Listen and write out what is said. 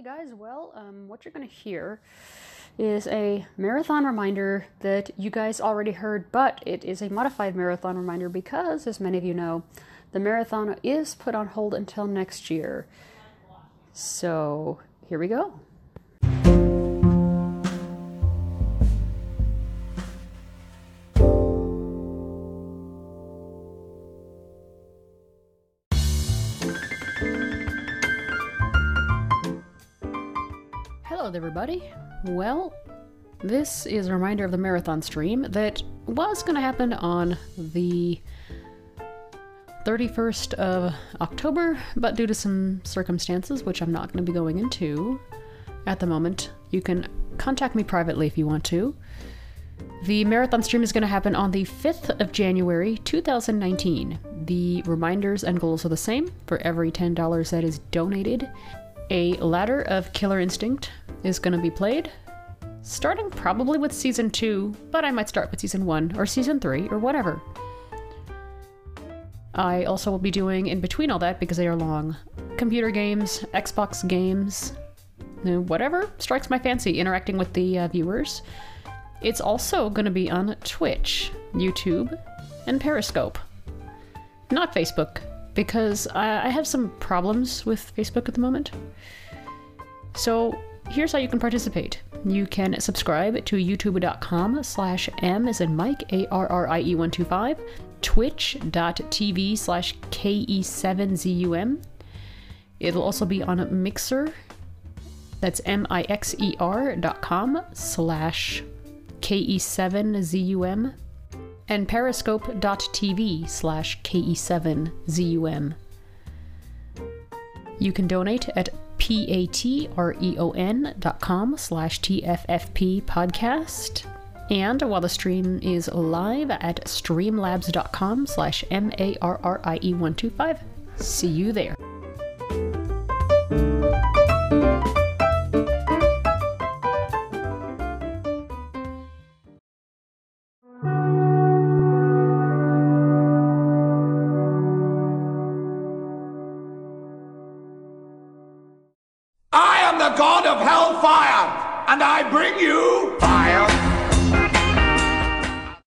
Hey guys, well, um, what you're going to hear is a marathon reminder that you guys already heard, but it is a modified marathon reminder because, as many of you know, the marathon is put on hold until next year. So, here we go. Hello, everybody. Well, this is a reminder of the marathon stream that was going to happen on the 31st of October, but due to some circumstances, which I'm not going to be going into at the moment, you can contact me privately if you want to. The marathon stream is going to happen on the 5th of January 2019. The reminders and goals are the same. For every $10 that is donated, a ladder of Killer Instinct is going to be played, starting probably with season 2, but I might start with season 1 or season 3 or whatever. I also will be doing in between all that because they are long computer games, Xbox games, whatever strikes my fancy, interacting with the uh, viewers. It's also going to be on Twitch, YouTube, and Periscope. Not Facebook, because I, I have some problems with Facebook at the moment. So here's how you can participate. You can subscribe to youtube.com slash m as in Mike, A-R-R-I-E 125, twitch.tv slash K-E-7-Z-U-M. It'll also be on Mixer, that's M-I-X-E-R dot com slash KE7ZUM and periscope.tv slash KE7ZUM. You can donate at patreon dot com slash TFFP podcast. And while the stream is live at streamlabs.com slash M-A-R-R-I-E-125. See you there. Am the god of hellfire, and I bring you fire.